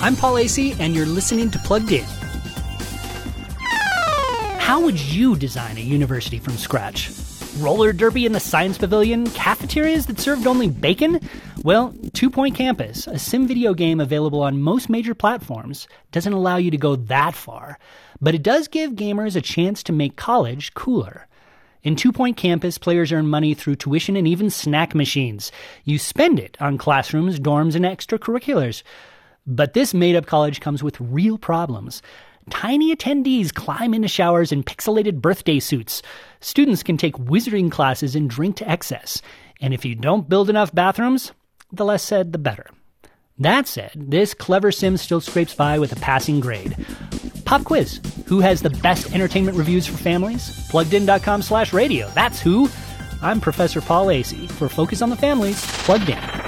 I'm Paul Asay, and you're listening to Plugged In. How would you design a university from scratch? Roller derby in the science pavilion? Cafeterias that served only bacon? Well, Two Point Campus, a sim video game available on most major platforms, doesn't allow you to go that far, but it does give gamers a chance to make college cooler. In Two Point Campus, players earn money through tuition and even snack machines. You spend it on classrooms, dorms, and extracurriculars. But this made up college comes with real problems. Tiny attendees climb into showers in pixelated birthday suits. Students can take wizarding classes and drink to excess. And if you don't build enough bathrooms, the less said, the better. That said, this clever sim still scrapes by with a passing grade. Pop quiz. Who has the best entertainment reviews for families? Pluggedin.com slash radio. That's who. I'm Professor Paul Asay for Focus on the Family's, Plugged In.